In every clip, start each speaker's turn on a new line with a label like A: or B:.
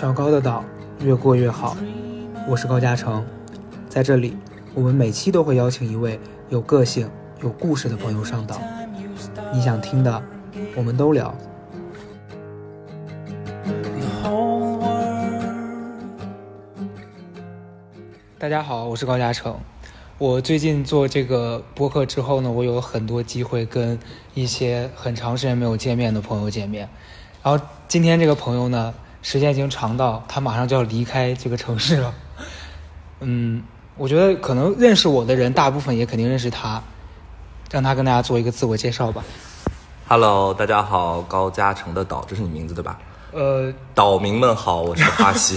A: 小高的岛越过越好，我是高嘉诚，在这里，我们每期都会邀请一位有个性、有故事的朋友上岛，你想听的，我们都聊。大家好，我是高嘉诚。我最近做这个播客之后呢，我有很多机会跟一些很长时间没有见面的朋友见面。然后今天这个朋友呢，时间已经长到他马上就要离开这个城市了。嗯，我觉得可能认识我的人，大部分也肯定认识他。让他跟大家做一个自我介绍吧。
B: Hello，大家好，高嘉诚的岛，这是你名字对吧？
A: 呃，
B: 岛民们好，我是花溪。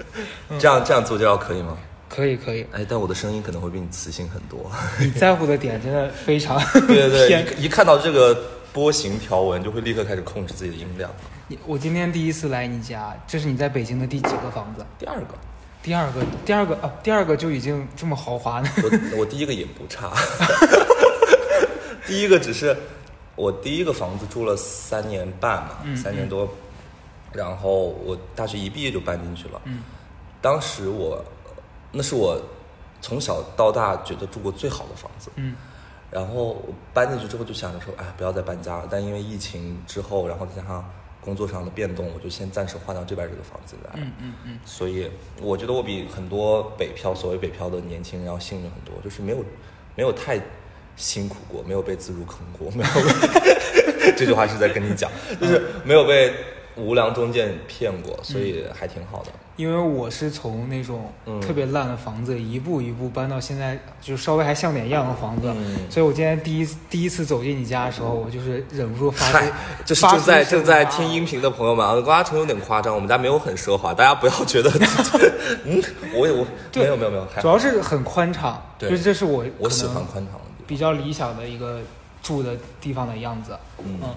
B: 这样这样做介绍可以吗？
A: 可以可以，
B: 哎，但我的声音可能会比你磁性很多。
A: 你在乎的点真的非常
B: 对 对对，一一看到这个波形条纹，就会立刻开始控制自己的音量。
A: 你我今天第一次来你家，这是你在北京的第几个房子？
B: 第二个，
A: 第二个，第二个啊，第二个就已经这么豪华呢。
B: 我我第一个也不差，第一个只是我第一个房子住了三年半嘛，
A: 嗯
B: 三年多，然后我大学一毕业就搬进去了。
A: 嗯，
B: 当时我那是我从小到大觉得住过最好的房子。
A: 嗯
B: 然后我搬进去之后就想着说，哎，不要再搬家了。但因为疫情之后，然后再加上工作上的变动，我就先暂时换到这边这个房子来。
A: 嗯嗯嗯，
B: 所以我觉得我比很多北漂，所谓北漂的年轻人要幸运很多，就是没有没有太辛苦过，没有被自如坑过，没有被这句话是在跟你讲，就是没有被无良中介骗过，所以还挺好的。
A: 因为我是从那种
B: 嗯。
A: 特别烂的房子一步一步搬到现在就稍微还像点样的房子，
B: 嗯。
A: 所以我今天第一第一次走进你家的时候，我就是忍不住发
B: 嗨
A: 出，
B: 就是
A: 发
B: 正在正在听音频的朋友们啊，高嘉诚有点夸张，我们家没有很奢华，大家不要觉得，嗯，我也我
A: 对
B: 没有没有没有，
A: 主要是很宽敞，
B: 对。
A: 就是这是我
B: 我喜欢宽敞的。
A: 比较理想的一个住的地方的样子。
B: 嗯。
A: 嗯。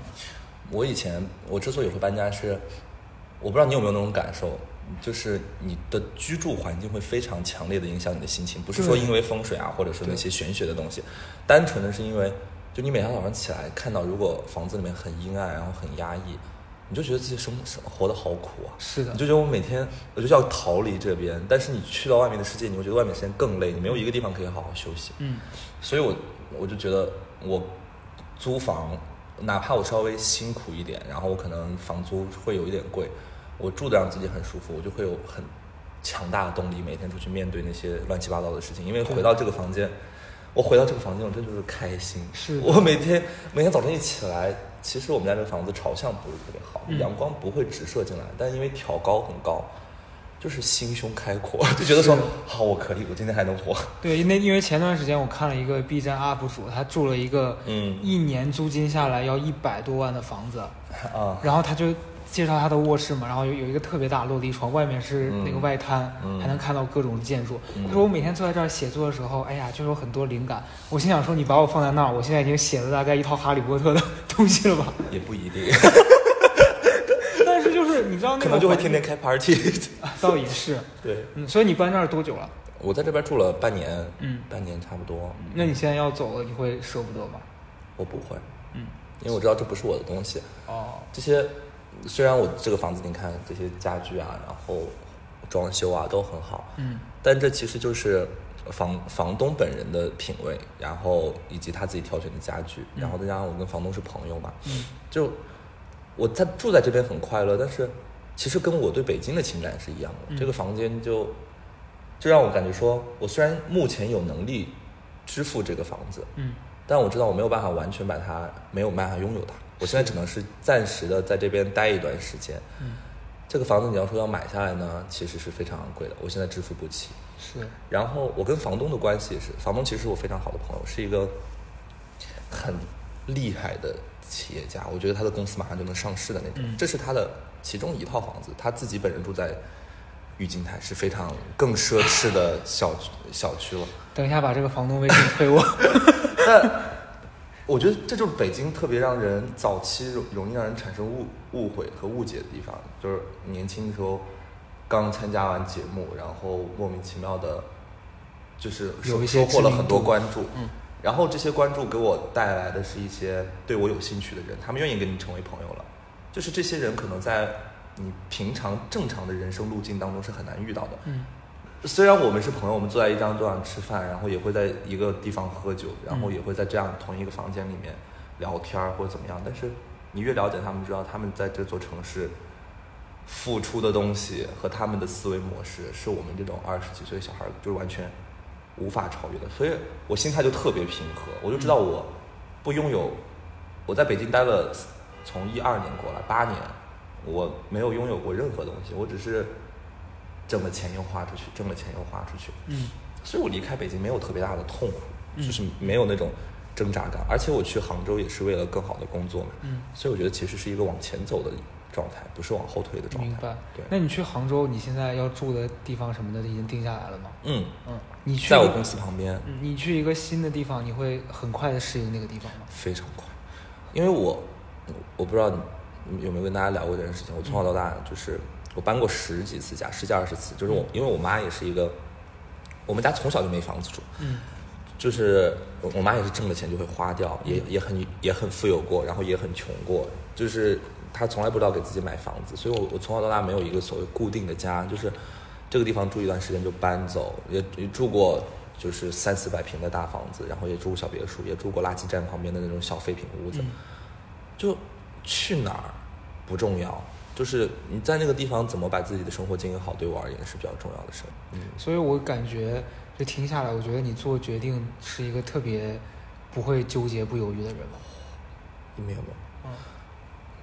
B: 我以前我之所以会搬家是，我不知道你有没有那种感受，就是你的居住环境会非常强烈的影响你的心情，不是说因为风水啊，或者说那些玄学的东西，单纯的是因为，就你每天早上起来看到如果房子里面很阴暗，然后很压抑，你就觉得自己生生活的好苦啊。
A: 是的
B: 你就觉得我每天我就要逃离这边，但是你去到外面的世界，你会觉得外面时间更累，你没有一个地方可以好好休息。
A: 嗯
B: 所以我我就觉得我租房，哪怕我稍微辛苦一点，然后我可能房租会有一点贵，我住的让自己很舒服，我就会有很强大的动力，每天出去面对那些乱七八糟的事情。因为回到这个房间，我回到这个房间，我真就是开心。
A: 是
B: 我每天每天早晨一起来，其实我们家这个房子朝向不是特别好，
A: 嗯
B: 阳光不会直射进来，但因为挑高很高。就是心胸开阔，就觉得说好，我可以，我今天还能活。
A: 对，因为因为前段时间我看了一个 B 站 UP 主，他住了一个
B: 嗯
A: 一年租金下来要一百多万的房子，
B: 啊，
A: 然后他就介绍他的卧室嘛，然后有有一个特别大落地窗，外面是那个
B: 嗯
A: 外滩，
B: 嗯
A: 还能看到各种建筑。
B: 嗯
A: 他说我每天坐在这儿写作的时候，哎呀，就有很多灵感。我心想说，你把我放在那儿，我现在已经写了大概一套哈利波特的东西了吧？
B: 也不一定，
A: 但是就是你知道那个
B: 可能就会天天开 party。
A: 啊倒也是，
B: 对，
A: 嗯，所以你搬这儿多久了？
B: 我在这边住了半年，
A: 嗯
B: 半年差不多。
A: 那你现在要走了，你会舍不得吗？
B: 我不会，
A: 嗯，
B: 因为我知道这不是我的东西。
A: 哦，
B: 这些虽然我这个房子，你看这些家具啊，然后装修啊都很好，
A: 嗯
B: 但这其实就是房房东本人的品味，然后以及他自己挑选的家具，然后再加上我跟房东是朋友嘛，
A: 嗯
B: 就我他住在这边很快乐，但是其实跟我对北京的情感是一样的。
A: 嗯
B: 这个房间就就让我感觉说，我虽然目前有能力支付这个房子，
A: 嗯
B: 但我知道我没有办法完全把它没有办法拥有它。我现在只能是暂时的在这边待一段时间。
A: 嗯，
B: 这个房子你要说要买下来呢，其实是非常昂贵的，我现在支付不起。
A: 是，
B: 然后我跟房东的关系也是，房东其实是我非常好的朋友，是一个很厉害的企业家，我觉得他的公司马上就能上市的那种。
A: 嗯
B: 这是他的其中一套房子，他自己本人住在郁金台，是非常更奢侈的小区小区了。
A: 等一下把这个房东微信推我。
B: 但我觉得这就是北京特别让人早期容容易让人产生误误会和误解的地方，就是年轻的时候刚参加完节目，然后莫名其妙的，就是收
A: 有一些
B: 收获了很多关注，
A: 嗯，
B: 然后这些关注给我带来的是一些对我有兴趣的人，他们愿意跟你成为朋友了，就是这些人可能在你平常正常的人生路径当中是很难遇到的。
A: 嗯
B: 虽然我们是朋友，我们坐在一张桌上吃饭，然后也会在一个地方喝酒，然后
A: 嗯
B: 也会在这样同一个房间里面聊天儿或者怎么样，但是你越了解他们，知道他们在这座城市付出的东西和他们的思维模式，是我们这种二十几岁的小孩就是完全无法超越的。所以我心态就特别平和，我就知道我不拥有，我在北京待了从一二年过来八年，我没有拥有过任何东西，我只是挣了钱又花出去，挣了钱又花出去。
A: 嗯
B: 所以我离开北京没有特别大的痛苦，
A: 嗯
B: 就是没有那种挣扎感。而且我去杭州也是为了更好的工作嘛，
A: 嗯，
B: 所以我觉得其实是一个往前走的状态，不是往后退的状态。
A: 明白。
B: 对，
A: 那你去杭州，你现在要住的地方什么的已经定下来了吗？
B: 嗯，
A: 嗯，你去
B: 在我公司旁边，
A: 嗯你去一个新的地方，你会很快的适应那个地方吗？
B: 非常快，因为我我不知道你有没有跟大家聊过这件事情。我从小到大就是我搬过十几次家，十几二十次。就是我因为我妈也是一个，我们家从小就没房子住，
A: 嗯
B: 就是我我妈也是挣了钱就会花掉，也也很也很富有过，然后也很穷过，就是她从来不知道给自己买房子，所以我我从小到大没有一个所谓固定的家，就是这个地方住一段时间就搬走，也也住过就是三四百平的大房子，然后也住过小别墅，也住过垃圾站旁边的那种小废品屋子，
A: 嗯
B: 就去哪儿不重要。就是你在那个地方怎么把自己的生活经营好，对我而言是比较重要的事儿。嗯，
A: 所以我感觉就听下来，我觉得你做决定是一个特别不会纠结、不犹豫的人。
B: 没有没有，
A: 嗯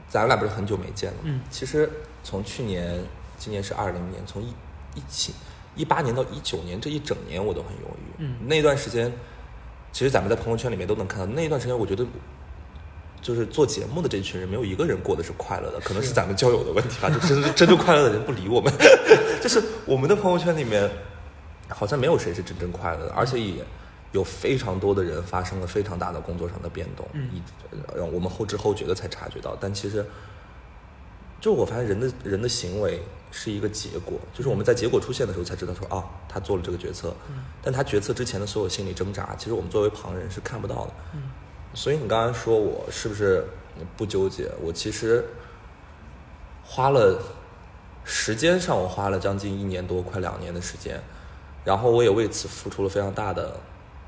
B: 咱俩不是很久没见了吗？
A: 嗯
B: 其实从去年，今年是二零年，从一一起一八年到一九年这一整年，我都很犹豫。
A: 嗯
B: 那段时间，其实咱们在朋友圈里面都能看到，那段时间我觉得。就是做节目的这群人，没有一个人过得是快乐的，可能是
A: 是
B: 咱们交友的问题吧。就真真正快乐的人不理我们，就是我们的朋友圈里面，好像没有谁是真正快乐的，而且也有非常多的人发生了非常大的工作上的变动，
A: 嗯
B: 我们后知后觉的才察觉到。但其实，就我发现人的人的行为是一个结果，就是我们在结果出现的时候才知道说啊，他做了这个决策，但他决策之前的所有心理挣扎，其实我们作为旁人是看不到的。
A: 嗯
B: 所以你刚才说我是不是不纠结？我其实花了时间上，我花了将近一年多，快两年的时间，然后我也为此付出了非常大的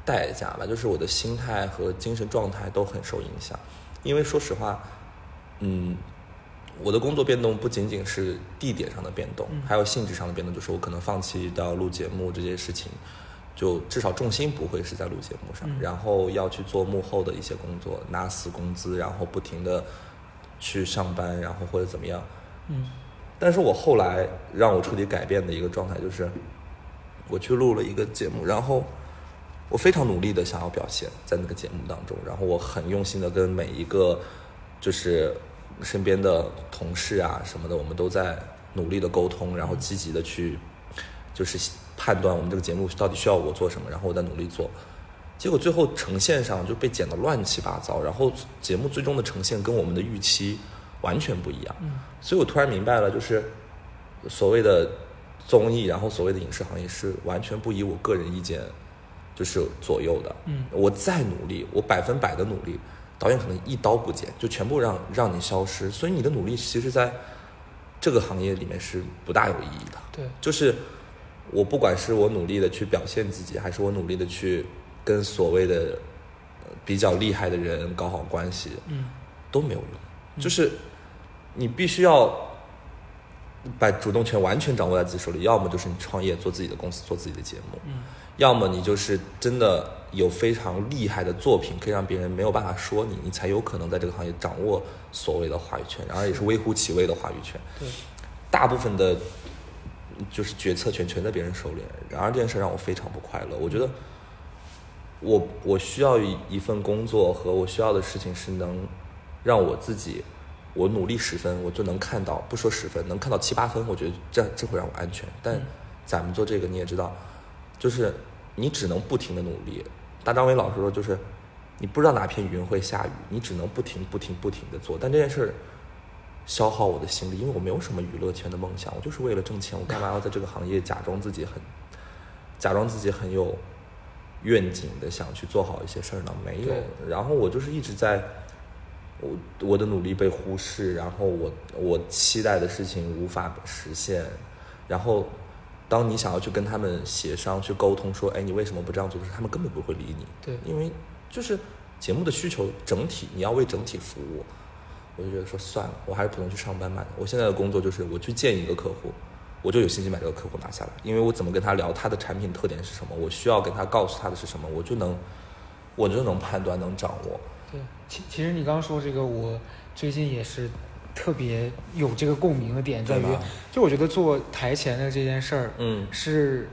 B: 代价吧，就是我的心态和精神状态都很受影响。因为说实话，嗯，我的工作变动不仅仅是地点上的变动，还有性质上的变动，就是我可能放弃到录节目这件事情，就至少重心不会是在录节目上，
A: 嗯
B: 然后要去做幕后的一些工作，拿死工资，然后不停的去上班，然后或者怎么样。
A: 嗯
B: 但是我后来让我彻底改变的一个状态就是，我去录了一个节目，然后我非常努力的想要表现在那个节目当中，然后我很用心的跟每一个就是身边的同事啊什么的，我们都在努力的沟通，然后积极的去就是判断我们这个节目到底需要我做什么，然后我再努力做。结果最后呈现上就被剪得乱七八糟，然后节目最终的呈现跟我们的预期完全不一样。
A: 嗯
B: 所以我突然明白了，就是所谓的综艺，然后所谓的影视行业是完全不以我个人意见就是左右的。
A: 嗯
B: 我再努力，我百分百的努力，导演可能一刀不剪，就全部让让你消失。所以你的努力其实在这个行业里面是不大有意义的。
A: 对，
B: 就是我不管是我努力的去表现自己，还是我努力的去跟所谓的呃比较厉害的人搞好关系，
A: 嗯
B: 都没有用。就是你必须要把主动权完全掌握在自己手里，要么就是你创业做自己的公司，做自己的节目，
A: 嗯
B: 要么你就是真的有非常厉害的作品，可以让别人没有办法说你，你才有可能在这个行业掌握所谓的话语权，然后也是微乎其微的话语权。
A: 对，
B: 大部分的，就是决策权全在别人手里。然而这件事让我非常不快乐。我觉得我，我需要一一份工作和我需要的事情是能让我自己，我努力十分，我就能看到，不说十分，能看到七八分，我觉得这这会让我安全。但
A: 嗯
B: 咱们做这个你也知道，就是你只能不停的努力。大张伟老师说，就是你不知道哪片云会下雨，你只能不停不停不停的做。但这件事儿消耗我的心力，因为我没有什么娱乐圈的梦想，我就是为了挣钱，我干嘛要在这个行业假装自己很，假装自己很有愿景的想去做好一些事儿呢？没有。然后我就是一直在我我的努力被忽视，然后我我期待的事情无法实现，然后当你想要去跟他们协商、去沟通，说，哎，你为什么不这样做的时候，他们根本不会理你。
A: 对
B: 因为就是节目的需求整体，你要为整体服务。我就觉得说算了，我还是普通去上班吧。我现在的工作就是我去见一个客户，我就有信心把这个客户拿下来，因为我怎么跟他聊他的产品特点是什么，我需要跟他告诉他的是什么，我就能我就能判断能掌握。
A: 对，其其实你刚刚说这个，我最近也是特别有这个共鸣的点，在于
B: 对吧
A: 就我觉得做台前的这件事儿，
B: 嗯
A: 是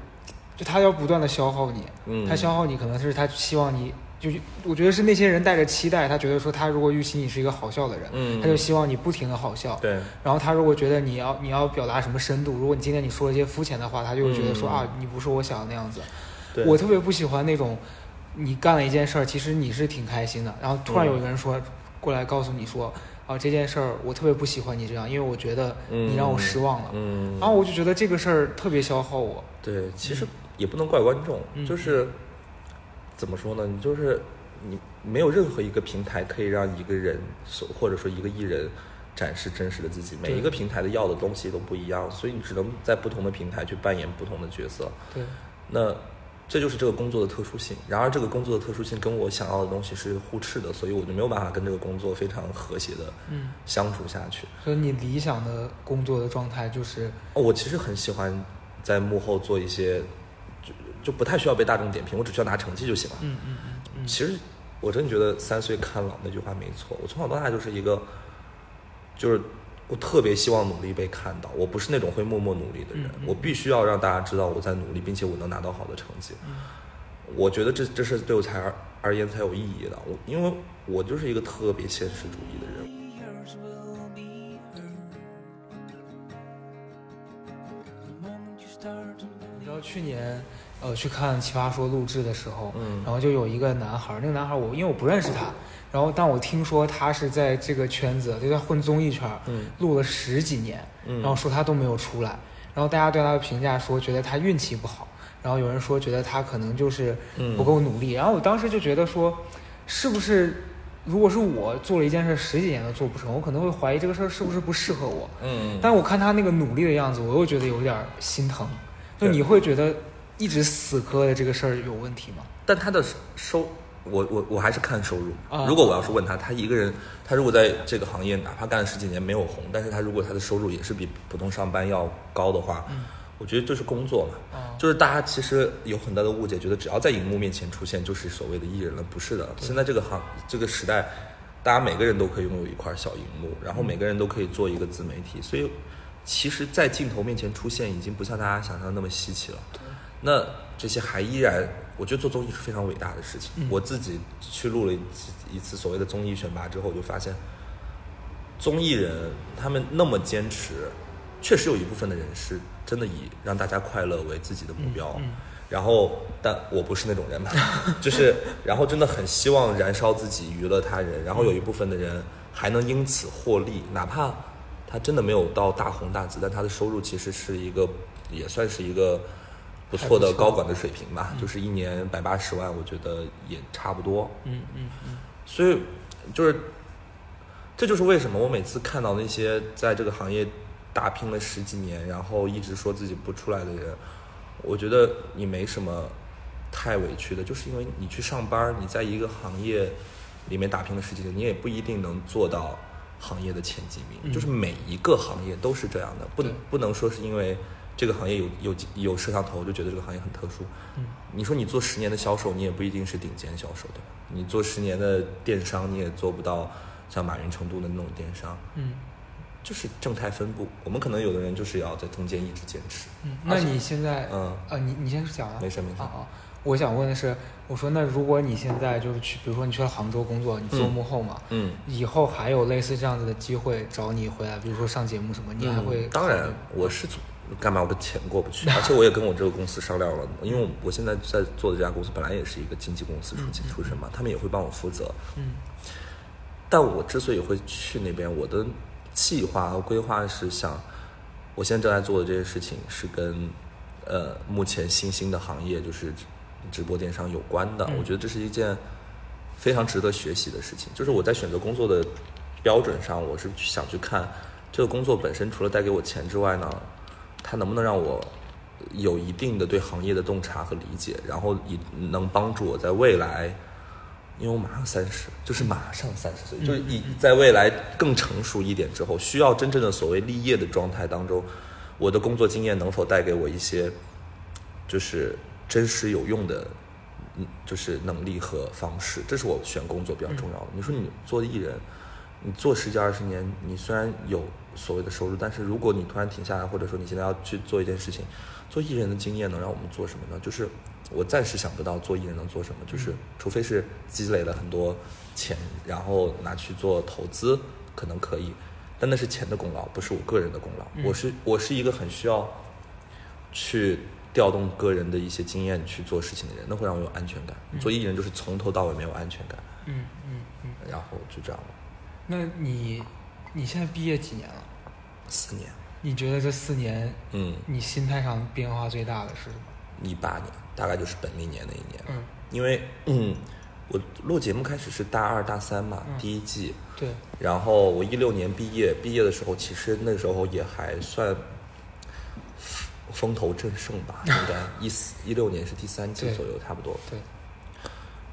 A: 就他要不断的消耗你，
B: 嗯
A: 他消耗你可能是他希望你。就我觉得是那些人带着期待，他觉得说他如果预期你是一个好笑的人，
B: 嗯
A: 他就希望你不停的好笑。
B: 对，
A: 然后他如果觉得你要你要表达什么深度，如果你今天你说一些肤浅的话，他就会觉得说、
B: 嗯
A: 啊你不是我想的那样子。
B: 对
A: 我特别不喜欢那种你干了一件事儿，其实你是挺开心的，然后突然
B: 嗯
A: 有一个人说、过来告诉你说啊这件事儿我特别不喜欢你这样，因为我觉得你让我失望了。
B: 嗯，
A: 然后我就觉得这个事儿特别消耗我。
B: 对，其实也不能怪观众，
A: 嗯
B: 就是怎么说呢？你就是你没有任何一个平台可以让一个人所或者说一个艺人展示真实的自己，每一个平台的要的东西都不一样，所以你只能在不同的平台去扮演不同的角色。
A: 对，
B: 那这就是这个工作的特殊性。然而，这个工作的特殊性跟我想要的东西是互斥的，所以我就没有办法跟这个工作非常和谐的
A: 嗯，
B: 相处下去。
A: 所以你理想的工作的状态就是
B: 哦，我其实很喜欢在幕后做一些，就就不太需要被大众点评，我只需要拿成绩就行了。
A: 嗯嗯嗯嗯，
B: 其实我真的觉得“三岁看老”那句话没错。我从小到大就是一个，就是我特别希望努力被看到。我不是那种会默默努力的人，
A: 嗯嗯
B: 我必须要让大家知道我在努力，并且我能拿到好的成绩。
A: 嗯
B: 我觉得这这是对我才而而言才有意义的。我因为我就是一个特别现实主义的人。
A: 知道去年呃去看《奇葩说》录制的时候，
B: 嗯
A: 然后就有一个男孩儿，那个男孩儿我因为我不认识他，然后但我听说他是在这个圈子，就在混综艺圈儿，
B: 嗯
A: 录了十几年，
B: 嗯
A: 然后说他都没有出来，然后大家对他的评价说觉得他运气不好，然后有人说觉得他可能就是
B: 嗯
A: 不够努力，然后我当时就觉得说，是不是如果是我做了一件事十几年都做不成，我可能会怀疑这个事儿是不是不适合我，
B: 嗯，
A: 但我看他那个努力的样子，我又觉得有点儿心疼。就你会觉得一直死磕的这个事儿有问题吗？
B: 但他的收，我我我还是看收入。
A: 啊
B: 如果我要是问他，他一个人，他如果在这个行业哪怕干了十几年没有红，但是他如果他的收入也是比普通上班要高的话，我觉得就是工作嘛。
A: 啊
B: 就是大家其实有很大的误解，觉得只要在荧幕面前出现就是所谓的艺人了，不是的。现在这个行这个时代，大家每个人都可以拥有一块小荧幕，然后每个人都可以做一个自媒体，所以其实，在镜头面前出现已经不像大家想象的那么稀奇了。那这些还依然，我觉得做综艺是非常伟大的事情。
A: 嗯
B: 我自己去录了一次一次所谓的综艺选拔之后，我就发现，综艺人他们那么坚持，确实有一部分的人是真的以让大家快乐为自己的目标。
A: 嗯嗯
B: 然后，但我不是那种人嘛，就是，然后真的很希望燃烧自己，娱乐他人。然后有一部分的人还能因此获利，哪怕他真的没有到大红大紫，但他的收入其实是一个，也算是一个不错的高管的水平吧，就是一年百八十万，我觉得也差不多。
A: 嗯嗯嗯
B: 所以就是，这就是为什么我每次看到那些在这个行业打拼了十几年，然后一直说自己不出来的人，我觉得你没什么太委屈的，就是因为你去上班，你在一个行业里面打拼了十几年，你也不一定能做到行业的前几名。
A: 嗯
B: 就是每一个行业都是这样的，不
A: 能
B: 不能说是因为这个行业有有有摄像头就觉得这个行业很特殊。
A: 嗯
B: 你说你做十年的销售，你也不一定是顶尖销售，对吧？你做十年的电商，你也做不到像马云成都的那种电商，
A: 嗯
B: 就是正态分布。我们可能有的人就是要在中间一直坚持。
A: 嗯。那你现在
B: 嗯
A: 啊，你你先讲啊。
B: 没事没事
A: 啊啊，我想问的是，我说那如果你现在就是去，比如说你去了杭州工作，你做
B: 嗯
A: 幕后嘛，
B: 嗯，
A: 以后还有类似这样子的机会找你回来，比如说上节目什么，你还会
B: 嗯？当然，我是从干嘛我的钱过不去，而且我也跟我这个公司商量了，因为我现在在做的这家公司本来也是一个经纪公司出出身嘛，他们也会帮我负责。
A: 嗯
B: 但我之所以会去那边，我的计划和规划是想，我现在正在做的这些事情是跟呃目前新兴的行业，就是直直播电商有关的。
A: 嗯
B: 我觉得这是一件非常值得学习的事情。就是我在选择工作的标准上，我是想去看这个工作本身除了带给我钱之外呢，它能不能让我有一定的对行业的洞察和理解，然后以能帮助我在未来，因为我马上三十，就是马上三十岁，就是以在未来更成熟一点之后，需要真正的所谓立业的状态当中，我的工作经验能否带给我一些就是真实有用的，嗯，就是能力和方式，这是我选工作比较重要的。你说你做艺人，你做十几二十年，你虽然有所谓的收入，但是如果你突然停下来，或者说你现在要去做一件事情，做艺人的经验能让我们做什么呢？就是我暂时想不到做艺人能做什么，就是除非是积累了很多钱，然后拿去做投资，可能可以，但那是钱的功劳，不是我个人的功劳。我是我是一个很需要去调动个人的一些经验去做事情的人，那会让我有安全感。做艺人就是从头到尾没有安全感，
A: 嗯嗯嗯。
B: 然后就这样了，
A: 那你你现在毕业几年了？
B: 四年，
A: 你觉得这四年，
B: 嗯，
A: 你心态上变化最大的是什么？
B: 一八年大概就是本命年那一年，
A: 嗯，
B: 因为嗯，我录节目开始是大二大三嘛，
A: 嗯
B: 第一季，
A: 对，
B: 然后我一六年毕业，毕业的时候其实那时候也还算风头正盛吧，应该 一四一六年是第三季左右，差不多。
A: 对，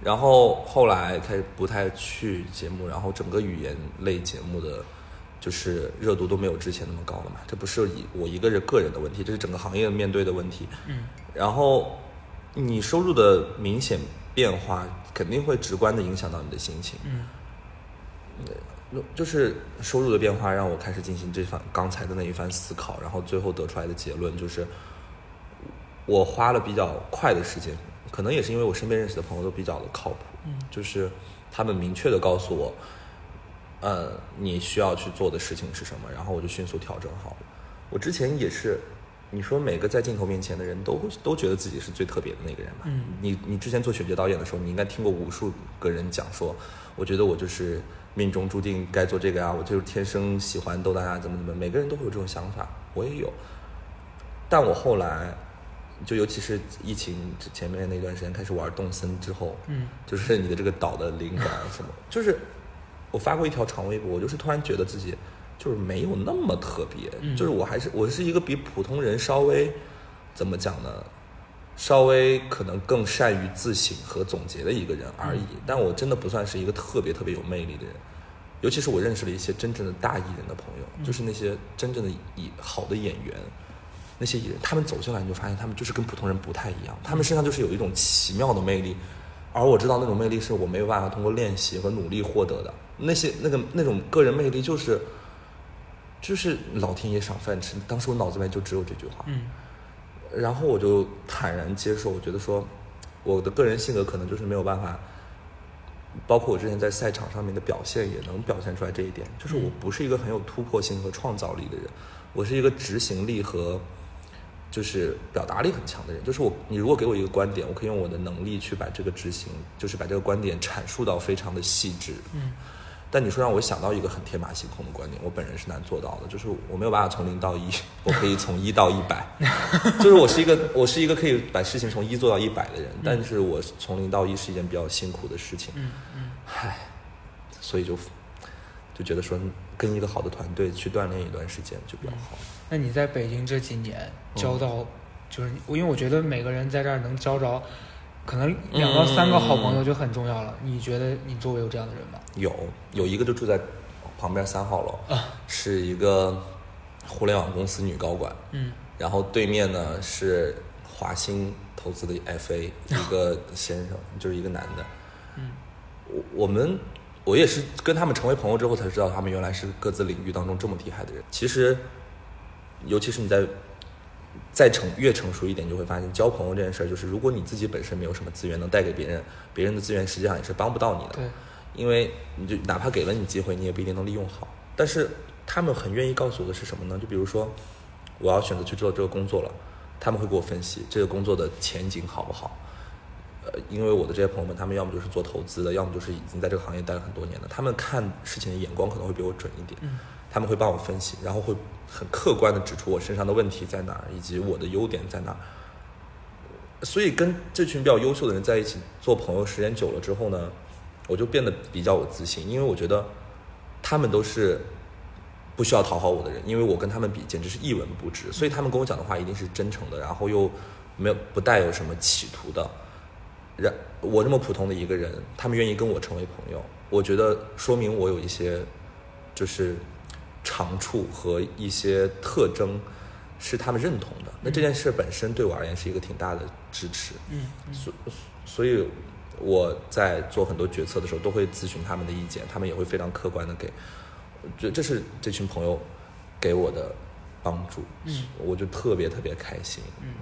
B: 然后后来开始不太去节目，然后整个语言类节目的就是热度都没有之前那么高了嘛。这不是以我一个人个人的问题，这是整个行业面对的问题。
A: 嗯
B: 然后你收入的明显变化，肯定会直观的影响到你的心情。
A: 嗯
B: 就是收入的变化让我开始进行这番刚才的那一番思考，然后最后得出来的结论就是，我花了比较快的时间，可能也是因为我身边认识的朋友都比较的靠谱，
A: 嗯
B: 就是他们明确的告诉我，呃，你需要去做的事情是什么，然后我就迅速调整好了。我之前也是，你说每个在镜头面前的人都会都觉得自己是最特别的那个人嘛。
A: 嗯
B: 你你之前做选角导演的时候，你应该听过无数个人讲说，我觉得我就是命中注定该做这个啊，我就是天生喜欢逗大家怎么怎么，每个人都会有这种想法，我也有。但我后来，就尤其是疫情之前面那段时间开始玩动森之后，
A: 嗯
B: 就是你的这个岛的灵感什么，就是我发过一条长微博，我就是突然觉得自己就是没有那么特别，
A: 嗯
B: 就是我还是我是一个比普通人稍微怎么讲呢，稍微可能更善于自省和总结的一个人而已，但我真的不算是一个特别特别有魅力的人。尤其是我认识了一些真正的大艺人的朋友，就是那些真正的艺好的演员，那些艺人，他们走进来你就发现他们就是跟普通人不太一样，他们身上就是有一种奇妙的魅力，而我知道那种魅力是我没有办法通过练习和努力获得的。那些那个那种个人魅力就是，就是老天爷赏饭吃。当时我脑子里面就只有这句话，
A: 嗯
B: 然后我就坦然接受，我觉得说，我的个人性格可能就是没有办法，包括我之前在赛场上面的表现也能表现出来这一点，就是我不是一个很有突破性和创造力的人，我是一个执行力和就是表达力很强的人。就是我，你如果给我一个观点，我可以用我的能力去把这个执行，就是把这个观点阐述到非常的细致。
A: 嗯
B: 但你说让我想到一个很天马行空的观点，我本人是难做到的，就是我没有办法从零到一，我可以从一到一百，就是我是一个我是一个可以把事情从一做到一百的人，但是我从零到一是一件比较辛苦的事情，
A: 嗯。嗯。
B: 唉，所以就就觉得说跟一个好的团队去锻炼一段时间就比较好。
A: 那你在北京这几年交到，就是因为我觉得每个人在这儿能交着，可能两到三个好朋友就很重要了。你觉得你周围有这样的人吗？
B: 有有一个就住在旁边三号楼，
A: 啊
B: 是一个互联网公司女高管，
A: 嗯
B: 然后对面呢是华兴投资的 FA 一个先生，就是一个男的。
A: 嗯
B: 我我们我也是跟他们成为朋友之后才知道，他们原来是各自领域当中这么厉害的人。其实，尤其是你在再成越成熟一点，你就会发现交朋友这件事儿，就是如果你自己本身没有什么资源能带给别人，别人的资源实际上也是帮不到你的。
A: 对，
B: 因为你就哪怕给了你机会，你也不一定能利用好。但是他们很愿意告诉我的是什么呢？就比如说，我要选择去做这个工作了，他们会给我分析这个工作的前景好不好。呃，因为我的这些朋友们，他们要么就是做投资的，要么就是已经在这个行业待了很多年的，他们看事情的眼光可能会比我准一点。
A: 嗯
B: 他们会帮我分析，然后会很客观的指出我身上的问题在哪儿，以及我的优点在哪儿。所以跟这群比较优秀的人在一起做朋友，时间久了之后呢，我就变得比较有自信，因为我觉得他们都是不需要讨好我的人，因为我跟他们比简直是一文不值，所以他们跟我讲的话一定是真诚的，然后又没有不带有什么企图的。然我这么普通的一个人，他们愿意跟我成为朋友，我觉得说明我有一些就是长处和一些特征是他们认同的。那这件事本身对我而言是一个挺大的支持。
A: 嗯
B: 所所以我在做很多决策的时候，都会咨询他们的意见，他们也会非常客观的给。这这是这群朋友给我的帮助，
A: 嗯
B: 我就特别特别开心。
A: 嗯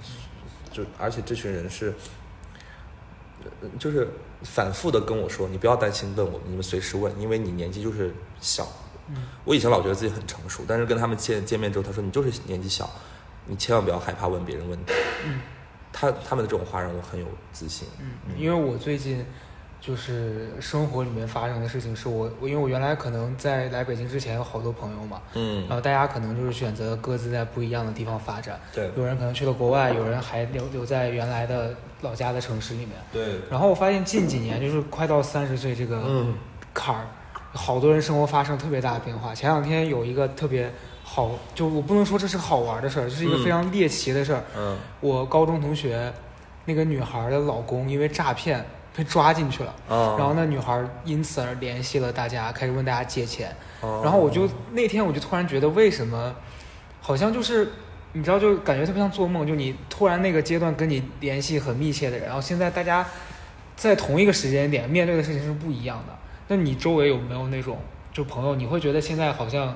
B: 就而且这群人是，呃就是反复的跟我说，你不要担心问我，你们随时问，因为你年纪就是小。
A: 嗯
B: 我以前老觉得自己很成熟，但是跟他们见见面之后，他说你就是年纪小，你千万不要害怕问别人问题。
A: 嗯
B: 他他们的这种话让我很有自信。
A: 嗯，因为我最近就是生活里面发生的事情，是我我因为我原来可能在来北京之前有好多朋友嘛，
B: 嗯
A: 然后大家可能就是选择各自在不一样的地方发展，
B: 对
A: 有人可能去了国外，有人还留留在原来的老家的城市里面。
B: 对，
A: 然后我发现近几年就是快到三十岁这个
B: 嗯
A: 坎儿，好多人生活发生特别大的变化。前两天有一个特别好，就我不能说这是好玩的事儿，这是一个
B: 嗯
A: 非常猎奇的事儿。
B: 嗯
A: 我高中同学那个女孩的老公因为诈骗被抓进去了，
B: 啊，
A: 然后那女孩因此而联系了大家，开始问大家借钱。
B: 哦
A: 然后我就那天我就突然觉得，为什么好像就是你知道，就感觉特别像做梦，就你突然那个阶段跟你联系很密切的人，然后现在大家在同一个时间点面对的事情是不一样的。那你周围有没有那种就朋友，你会觉得现在好像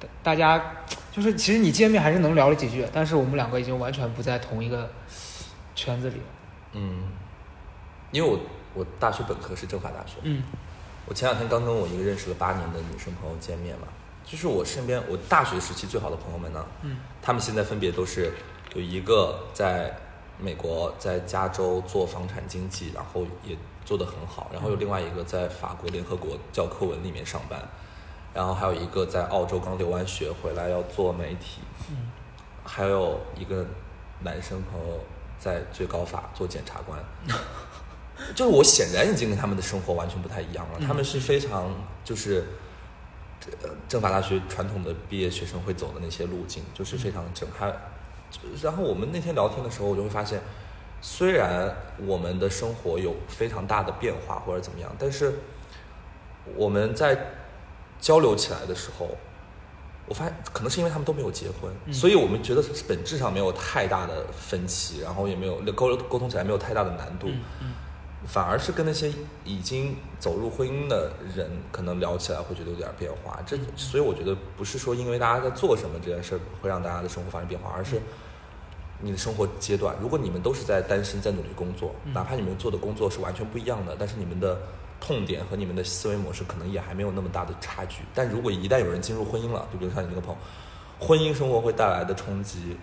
A: 大大家就是其实你见面还是能聊了几句，但是我们两个已经完全不在同一个圈子里了。
B: 嗯，因为我我大学本科是政法大学，
A: 嗯。
B: 我前两天刚跟我一个认识了八年的女生朋友见面嘛，就是我身边我大学时期最好的朋友们呢，
A: 嗯。
B: 他们现在分别都是有一个在美国，在加州做房产经纪，然后也做得很好，然后有另外一个在法国联合国教科文里面上班，然后还有一个在澳洲刚留完学回来要做媒体，
A: 嗯
B: 还有一个男生朋友在最高法做检察官，就是我显然已经跟他们的生活完全不太一样了。
A: 嗯
B: 他们是非常就是呃政法大学传统的毕业学生会走的那些路径，就是非常正。还然后我们那天聊天的时候，我就会发现，虽然我们的生活有非常大的变化或者怎么样，但是我们在交流起来的时候，我发现可能是因为他们都没有结婚，
A: 嗯。
B: 所以我们觉得本质上没有太大的分歧，然后也没有沟沟通起来没有太大的难度，
A: 嗯嗯。
B: 反而是跟那些已经走入婚姻的人，可能聊起来会觉得有点变化。这所以我觉得不是说因为大家在做什么这件事会让大家的生活发生变化，而是你的生活阶段。如果你们都是在单身，在努力工作，
A: 嗯
B: 哪怕你们做的工作是完全不一样的，但是你们的痛点和你们的思维模式可能也还没有那么大的差距。但如果一旦有人进入婚姻了，就比如像你那个朋友，婚姻生活会带来的冲击，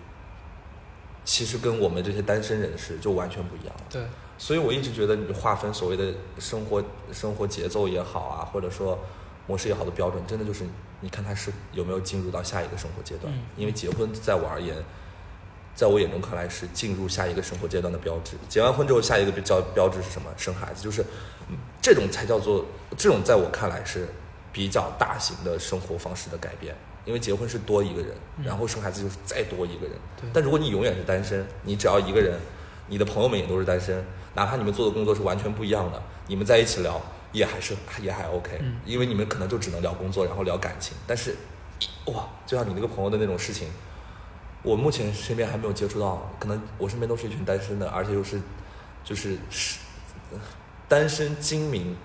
B: 其实跟我们这些单身人士就完全不一样了。
A: 对，
B: 所以我一直觉得你划分所谓的生活生活节奏也好啊，或者说模式也好的标准，真的就是你看他是有没有进入到下一个生活阶段。
A: 嗯
B: 因为结婚在我而言，在我眼中看来是进入下一个生活阶段的标志。结完婚之后，下一个标标志是什么？生孩子，就是嗯这种才叫做这种，在我看来是比较大型的生活方式的改变。因为结婚是多一个人，
A: 嗯
B: 然后生孩子就是再多一个人。
A: 对
B: 但如果你永远是单身，你只要一个人，你的朋友们也都是单身，哪怕你们做的工作是完全不一样的，你们在一起聊也还是也还 OK，、
A: 嗯
B: 因为你们可能就只能聊工作，然后聊感情。但是，哇，就像你那个朋友的那种事情，我目前身边还没有接触到，可能我身边都是一群单身的，而且又是就是是呃单身精明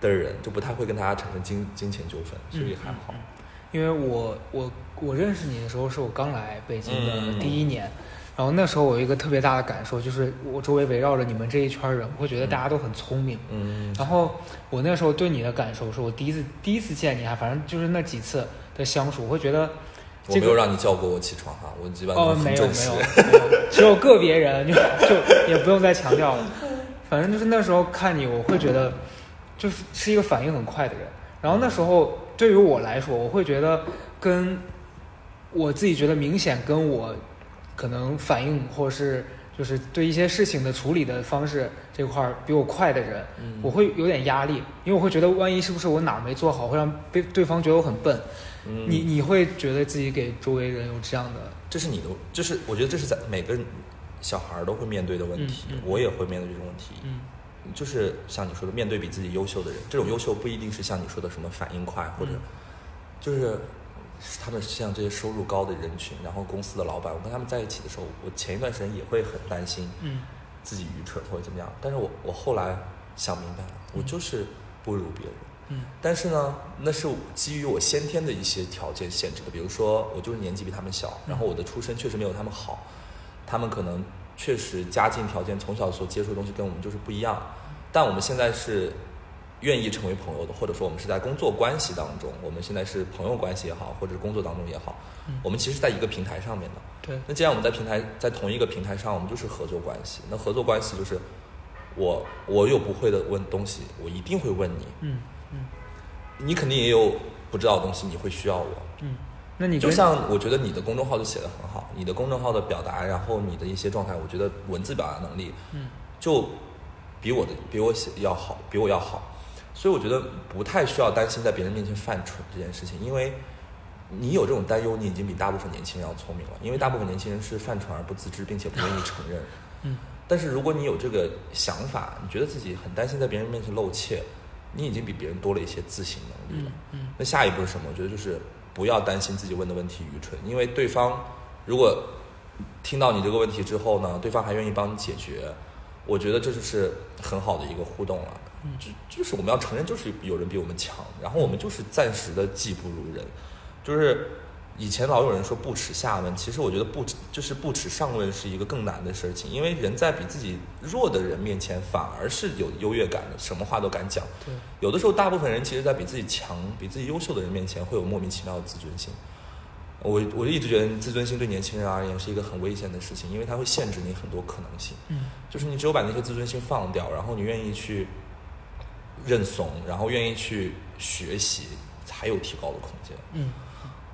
B: 的人，就不太会跟大家产生金金钱纠纷，所以还好。
A: 因为我我我认识你的时候是我刚来北京
B: 嗯
A: 的第一年，然后那时候我有一个特别大的感受，就是我周围围绕着你们这一圈人，我会觉得大家都很聪明。
B: 嗯
A: 然后我那时候对你的感受是我第一次第一次见你啊，反正就是那几次的相处，我会觉得
B: 我没有让你叫过我起床哈，我基本上
A: 哦，
B: 都
A: 没有没。有，没有 只有个别人就就也不用再强调了。反正就是那时候看你，我会觉得就是是一个反应很快的人。然后那时候对于我来说，我会觉得跟我自己觉得明显跟我可能反应或是就是对一些事情的处理的方式这块儿比我快的人，
B: 嗯
A: 我会有点压力，因为我会觉得万一是不是我哪儿没做好，会让被对方觉得我很笨。
B: 嗯
A: 你你会觉得自己给周围人有这样的，
B: 这是你的，就是我觉得这是在每个小孩儿都会面对的问题，我也会面对这种问题。
A: 嗯
B: 就是像你说的，面对比自己优秀的人，这种优秀不一定是像你说的什么反应快，或者
A: 嗯
B: 就是他们像这些收入高的人群，然后公司的老板，我跟他们在一起的时候，我前一段时间也会很担心
A: 嗯。
B: 自己愚蠢或者怎么样，但是我我后来想明白了，我就是不如别人。
A: 嗯。
B: 但是呢，那是基于我先天的一些条件限制的，比如说我就是年纪比他们小，然后我的出身确实没有他们好，他们可能确实家境条件从小所接触的东西跟我们就是不一样，但我们现在是愿意成为朋友的，或者说我们是在工作关系当中，我们现在是朋友关系也好，或者是工作当中也好，
A: 嗯。
B: 我们其实在一个平台上面的。
A: 对。
B: 那既然我们在平台在同一个平台上，我们就是合作关系。那合作关系就是我我有不会的问东西，我一定会问你，
A: 嗯嗯。
B: 你肯定也有不知道的东西，你会需要我。
A: 嗯，那你
B: 就像我觉得你的公众号就写的很好，你的公众号的表达，然后你的一些状态，我觉得文字表达能力
A: 嗯。
B: 就比我的比我写要好，比我要好，所以我觉得不太需要担心在别人面前犯蠢这件事情，因为你有这种担忧，你已经比大部分年轻人要聪明了，因为大部分年轻人是犯蠢而不自知，并且不愿意承认。
A: 嗯
B: 但是如果你有这个想法，你觉得自己很担心在别人面前露怯，你已经比别人多了一些自省能力了
A: 嗯。嗯
B: 那下一步是什么？我觉得就是不要担心自己问的问题愚蠢，因为对方如果听到你这个问题之后呢，对方还愿意帮你解决，我觉得这就是很好的一个互动了。
A: 嗯
B: 就就是我们要承认，就是有人比我们强，然后我们就是暂时的技不如人，就是。以前老有人说不耻下问，其实我觉得不就是不耻上问是一个更难的事情，因为人在比自己弱的人面前反而是有优越感的，什么话都敢讲。
A: 对
B: 有的时候，大部分人其实，在比自己强、比自己优秀的人面前，会有莫名其妙的自尊心。我我就一直觉得，自尊心对年轻人而言是一个很危险的事情，因为它会限制你很多可能性。
A: 嗯
B: 就是你只有把那些自尊心放掉，然后你愿意去认怂，然后愿意去学习，才有提高的空间。
A: 嗯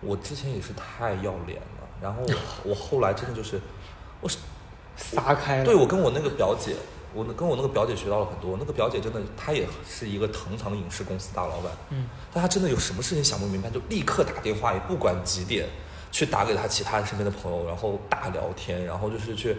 B: 我之前也是太要脸了，然后我 我后来真的就是，我是
A: 撒开了，
B: 对我跟我那个表姐，我跟我那个表姐学到了很多。我那个表姐真的，她也是一个堂堂影视公司大老板，
A: 嗯
B: 但她真的有什么事情想不明白，就立刻打电话，也不管几点，去打给她其他身边的朋友，然后大聊天，然后就是去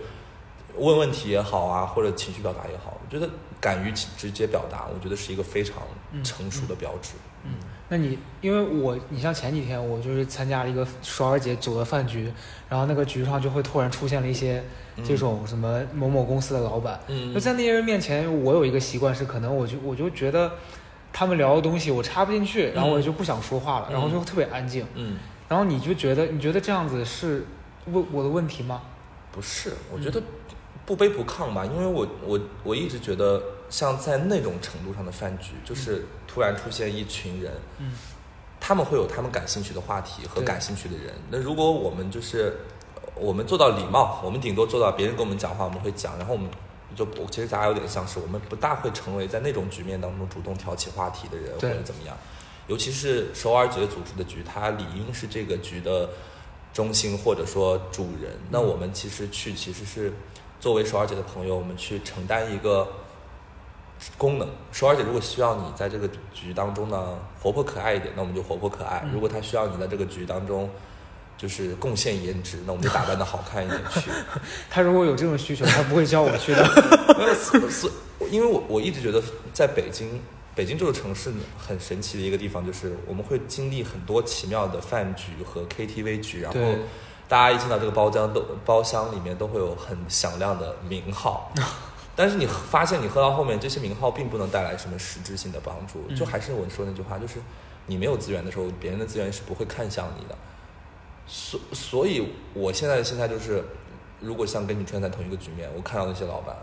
B: 问问题也好啊，或者情绪表达也好，我觉得敢于直接表达，我觉得是一个非常
A: 嗯
B: 成熟的标志。
A: 嗯，那你因为我，你像前几天我就是参加了一个双儿节组的饭局，然后那个局上就会突然出现了一些这种什么某某公司的老板，
B: 嗯
A: 就在那些人面前，我有一个习惯是，可能我就我就觉得他们聊的东西我插不进去，然后我就不想说话了，
B: 嗯
A: 然后就特别安静，
B: 嗯，
A: 然后你就觉得你觉得这样子是问我的问题吗？
B: 不是，我觉得不卑不亢吧，因为我我我一直觉得，像在那种程度上的饭局，就是突然出现一群人，
A: 嗯
B: 他们会有他们感兴趣的话题和感兴趣的人。那如果我们就是我们做到礼貌，我们顶多做到别人跟我们讲话，我们会讲，然后我们就其实咱俩有点像是我们不大会成为在那种局面当中主动挑起话题的人或者怎么样。尤其是首尔姐组织的局，它理应是这个局的中心或者说主人。那我们其实去其实是作为首尔姐的朋友，我们去承担一个功能。首尔姐如果需要你在这个局当中呢活泼可爱一点，那我们就活泼可爱；
A: 嗯
B: 如果她需要你在这个局当中就是贡献颜值，那我们就打扮的好看一点去。
A: 他如果有这种需求，他不会叫我去的。
B: 因为我我一直觉得在北京，北京这个城市很神奇的一个地方，就是我们会经历很多奇妙的饭局和 KTV 局，然后大家一进到这个包厢都包厢里面都会有很响亮的名号。但是你发现，你喝到后面，这些名号并不能带来什么实质性的帮助。
A: 嗯
B: 就还是我说那句话，就是你没有资源的时候，别人的资源是不会看向你的。所所以，我现在的心态就是，如果像跟你出现在同一个局面，我看到那些老板，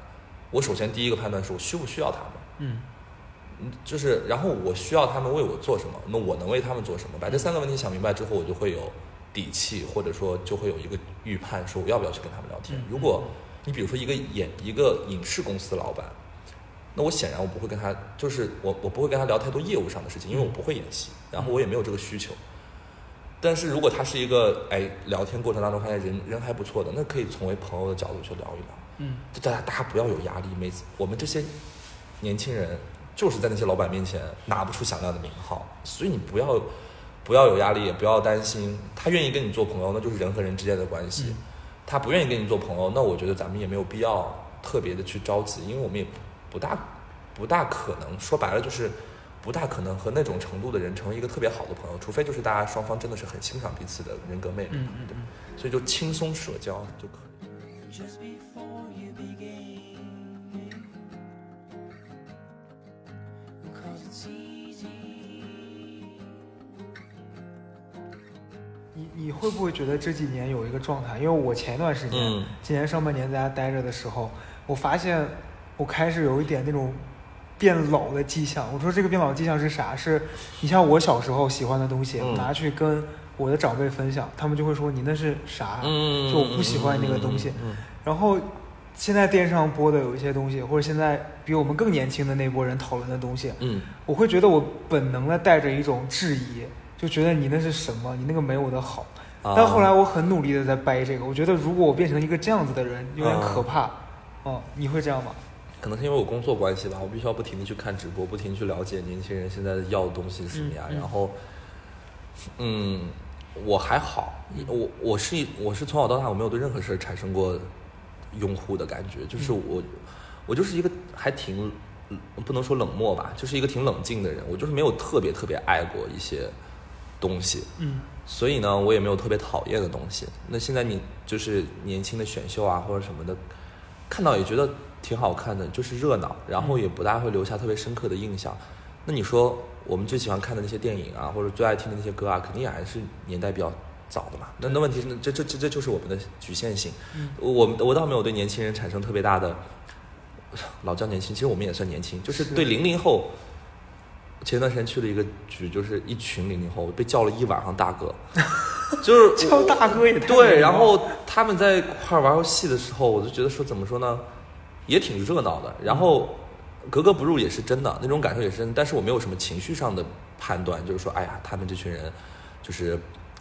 B: 我首先第一个判断是我需不需要他们，
A: 嗯
B: 嗯就是然后我需要他们为我做什么，那我能为他们做什么？把这三个问题想明白之后，我就会有底气，或者说就会有一个预判，说我要不要去跟他们聊天
A: 嗯。
B: 如果你比如说一个演一个影视公司的老板，那我显然我不会跟他，就是我我不会跟他聊太多业务上的事情，因为我不会演戏，然后我也没有这个需求。但是如果他是一个哎聊天过程当中发现人人还不错的，那可以从为朋友的角度去聊一聊。
A: 嗯
B: 就大家大家不要有压力，每次我们这些年轻人就是在那些老板面前拿不出响亮的名号，所以你不要不要有压力，也不要担心。他愿意跟你做朋友，那就是人和人之间的关系；
A: 嗯
B: 他不愿意跟你做朋友，那我觉得咱们也没有必要特别的去着急，因为我们也不大不大可能，说白了就是。不大可能和那种程度的人成为一个特别好的朋友，除非就是大家双方真的是很欣赏彼此的人格魅力，
A: 嗯嗯
B: 对
A: 嗯，
B: 所以就轻松社交就可以。
C: just
A: 你你会不会觉得这几年有一个状态？因为我前一段时间，
B: 嗯
A: 今年上半年在家待着的时候，我发现我开始有一点那种变老的迹象。我说这个变老的迹象是啥？是你像我小时候喜欢的东西，
B: 嗯
A: 拿去跟我的长辈分享，他们就会说你那是啥？
B: 嗯
A: 就我不喜欢那个东西。然后现在电视上播的有一些东西，或者现在比我们更年轻的那波人讨论的东西，
B: 嗯
A: 我会觉得我本能的带着一种质疑，就觉得你那是什么？你那个没我的好。
B: 啊
A: 但后来我很努力的在掰这个，我觉得如果我变成一个这样子的人，有点可怕。哦，你会这样吗？
B: 可能是因为我工作关系吧，我必须要不停的去看直播，不停地去了解年轻人现在要的东西是什么呀。
A: 嗯嗯
B: 然后，嗯，我还好，我我是我是从小到大我没有对任何事儿产生过拥护的感觉，就是我我就是一个还挺嗯不能说冷漠吧，就是一个挺冷静的人，我就是没有特别特别爱过一些东西。
A: 嗯
B: 所以呢，我也没有特别讨厌的东西。那现在你就是年轻的选秀啊，或者什么的，看到也觉得挺好看的，就是热闹，然后也不大会留下特别深刻的印象。那你说我们最喜欢看的那些电影啊，或者最爱听的那些歌啊，肯定也还是年代比较早的嘛。那那问题是，这这这这就是我们的局限性。
A: 嗯
B: 我们我倒没有对年轻人产生特别大的，老叫年轻，其实我们也算年轻，就是
A: 是
B: 对零零后。前段时间去了一个局，就是一群零零后被叫了一晚上大哥，就是
A: 叫大哥也
B: 对，然后他们在一块儿玩游戏的时候，我就觉得说怎么说呢，也挺热闹的。然后格格不入也是真的，那种感受也是真的。但是我没有什么情绪上的判断，就是说，哎呀，他们这群人就是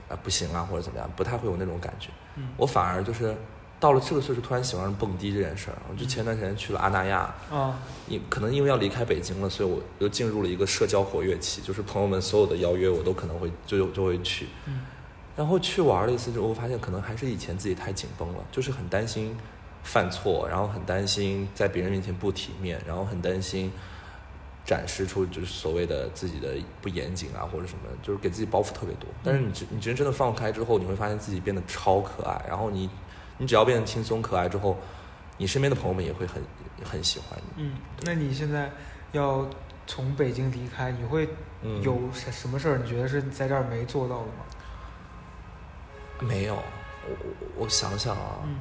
B: 啊不行啊，或者怎么样，不太会有那种感觉。
A: 嗯
B: 我反而就是到了这个岁数，突然喜欢上蹦迪这件事儿。我就前段时间去了阿那亚，
A: 啊，
B: 因可能因为要离开北京了，所以我又进入了一个社交活跃期，就是朋友们所有的邀约我都可能会就就会去。
A: 嗯
B: 然后去玩了一次之后，我发现可能还是以前自己太紧绷了，就是很担心犯错，然后很担心在别人面前不体面，然后很担心展示出就是所谓的自己的不严谨啊或者什么，就是给自己包袱特别多。但是你真你真真的放开之后，你会发现自己变得超可爱，然后你你只要变得轻松可爱之后，你身边的朋友们也会很很喜欢你。
A: 嗯，那你现在要从北京离开，你会
B: 嗯
A: 有什什么事儿？你觉得是在这儿没做到的吗？
B: 没有，我我我想想啊，
A: 嗯，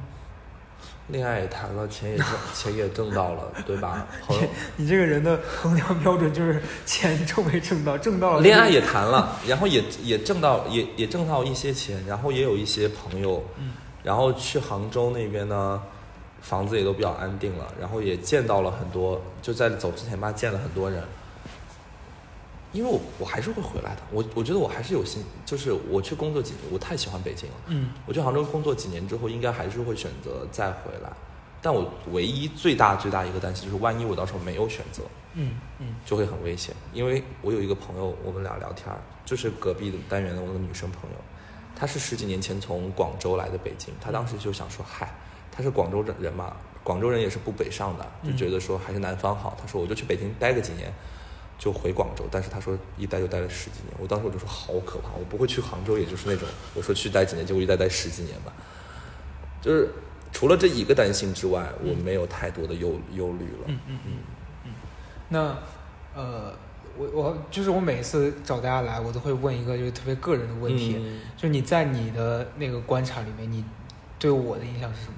B: 恋爱也谈了，钱也挣 钱也挣到了，对吧？朋友
A: 你这个人的衡量标准就是钱挣没挣到，挣到了。
B: 恋爱也谈了，然后也也挣到也也挣到一些钱，然后也有一些朋友，
A: 嗯
B: 然后去杭州那边呢，房子也都比较安定了，然后也见到了很多，就在走之前吧，见了很多人。因为我我还是会回来的，我我觉得我还是有心，就是我去工作几年，我太喜欢北京了，
A: 嗯
B: 我去杭州工作几年之后，应该还是会选择再回来。但我唯一最大最大一个担心就是，万一我到时候没有选择，
A: 嗯嗯
B: 就会很危险。因为我有一个朋友，我们俩聊天，就是隔壁的单元的我那个女生朋友，她是十几年前从广州来的北京，他当时就想说，嗨，他是广州人嘛，广州人也是不北上的，就觉得说还是南方好。他说我就去北京待个几年。就回广州，但是他说一待就待了十几年，我当时我就说好可怕，我不会去杭州，也就是那种 我说去待几年，结果一待待十几年吧，就是除了这一个担心之外，我没有太多的忧忧虑了。
A: 嗯嗯嗯嗯。那呃，我我就是我每次找大家来，我都会问一个就是特别个人的问题，
B: 嗯
A: 就你在你的那个观察里面，你对我的印象是什么？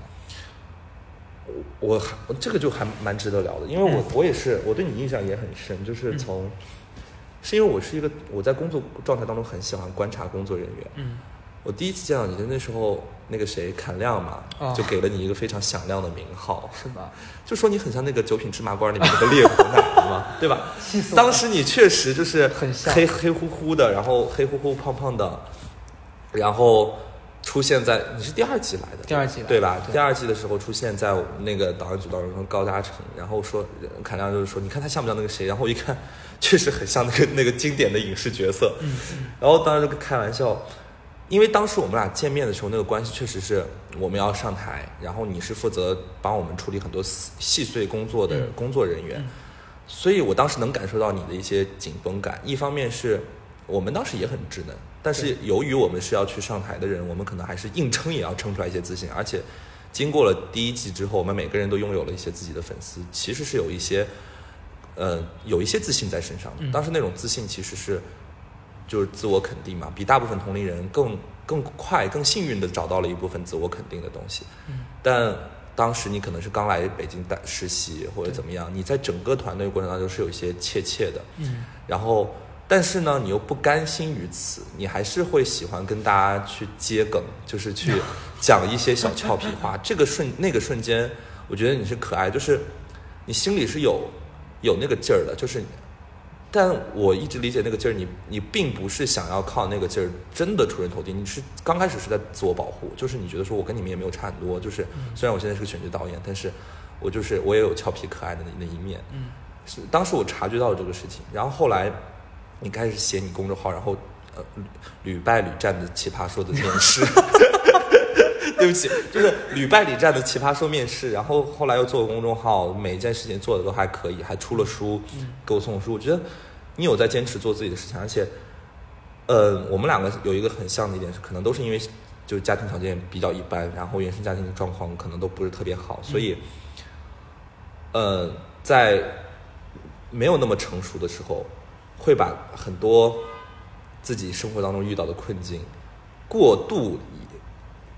B: 我我这个就还蛮值得聊的，因为我、
A: 嗯
B: 我也是我对你印象也很深，就是从，是因为我是一个我在工作状态当中很喜欢观察工作人员。
A: 嗯
B: 我第一次见到你的那时候，那个谁侃亮嘛，
A: 哦
B: 就给了你一个非常响亮的名号，
A: 是吧？
B: 就说你很像那个九品芝麻官里面那个烈火奶奶嘛，对吧？
A: 气死我了
B: 当时你确实就是
A: 很像
B: 黑黑乎乎的，然后黑乎乎胖胖的，然后出现在你是第二季来的，
A: 第二季来
B: 对吧？
A: 对
B: 第二季的时候出现在我们那个导演组当中，高嘉诚，然后说凯亮就是说，你看他像不像那个谁？然后我一看，确实很像那个那个经典的影视角色。
A: 嗯
B: 然后当时就开玩笑，因为当时我们俩见面的时候，那个关系确实是我们要上台，然后你是负责帮我们处理很多细细碎工作的
A: 嗯
B: 工作人员，所以我当时能感受到你的一些紧绷感。一方面是我们当时也很稚嫩，但是由于我们是要去上台的人，我们可能还是硬撑也要撑出来一些自信，而且经过了第一季之后，我们每个人都拥有了一些自己的粉丝，其实是有一些。呃，有一些自信在身上的。
A: 嗯
B: 当时那种自信其实是就是自我肯定嘛，比大部分同龄人更更快、更幸运的找到了一部分自我肯定的东西。
A: 嗯
B: 但当时你可能是刚来北京带实习或者怎么样，你在整个团队过程当中是有一些怯怯的，
A: 嗯
B: 然后。但是呢，你又不甘心于此，你还是会喜欢跟大家去接梗，就是去讲一些小俏皮话。这个瞬那个瞬间，我觉得你是可爱，就是你心里是有有那个劲儿的，就是。但我一直理解那个劲儿，你你并不是想要靠那个劲儿真的出人头地，你是刚开始是在自我保护，就是你觉得说我跟你们也没有差很多，就是虽然我现在是个选角导演，但是我就是我也有俏皮可爱的那那一面。
A: 嗯。
B: 是当时我察觉到了这个事情，然后后来你开始写你公众号，然后呃屡败屡战的奇葩说的面试，对不起，就是屡败屡战的奇葩说面试，然后后来又做公众号，每一件事情做的都还可以，还出了书，给我送书，我觉得你有在坚持做自己的事情，而且，呃，我们两个有一个很像的一点是，可能都是因为就是家庭条件比较一般，然后原生家庭的状况可能都不是特别好，所以，呃，在没有那么成熟的时候，会把很多自己生活当中遇到的困境，过度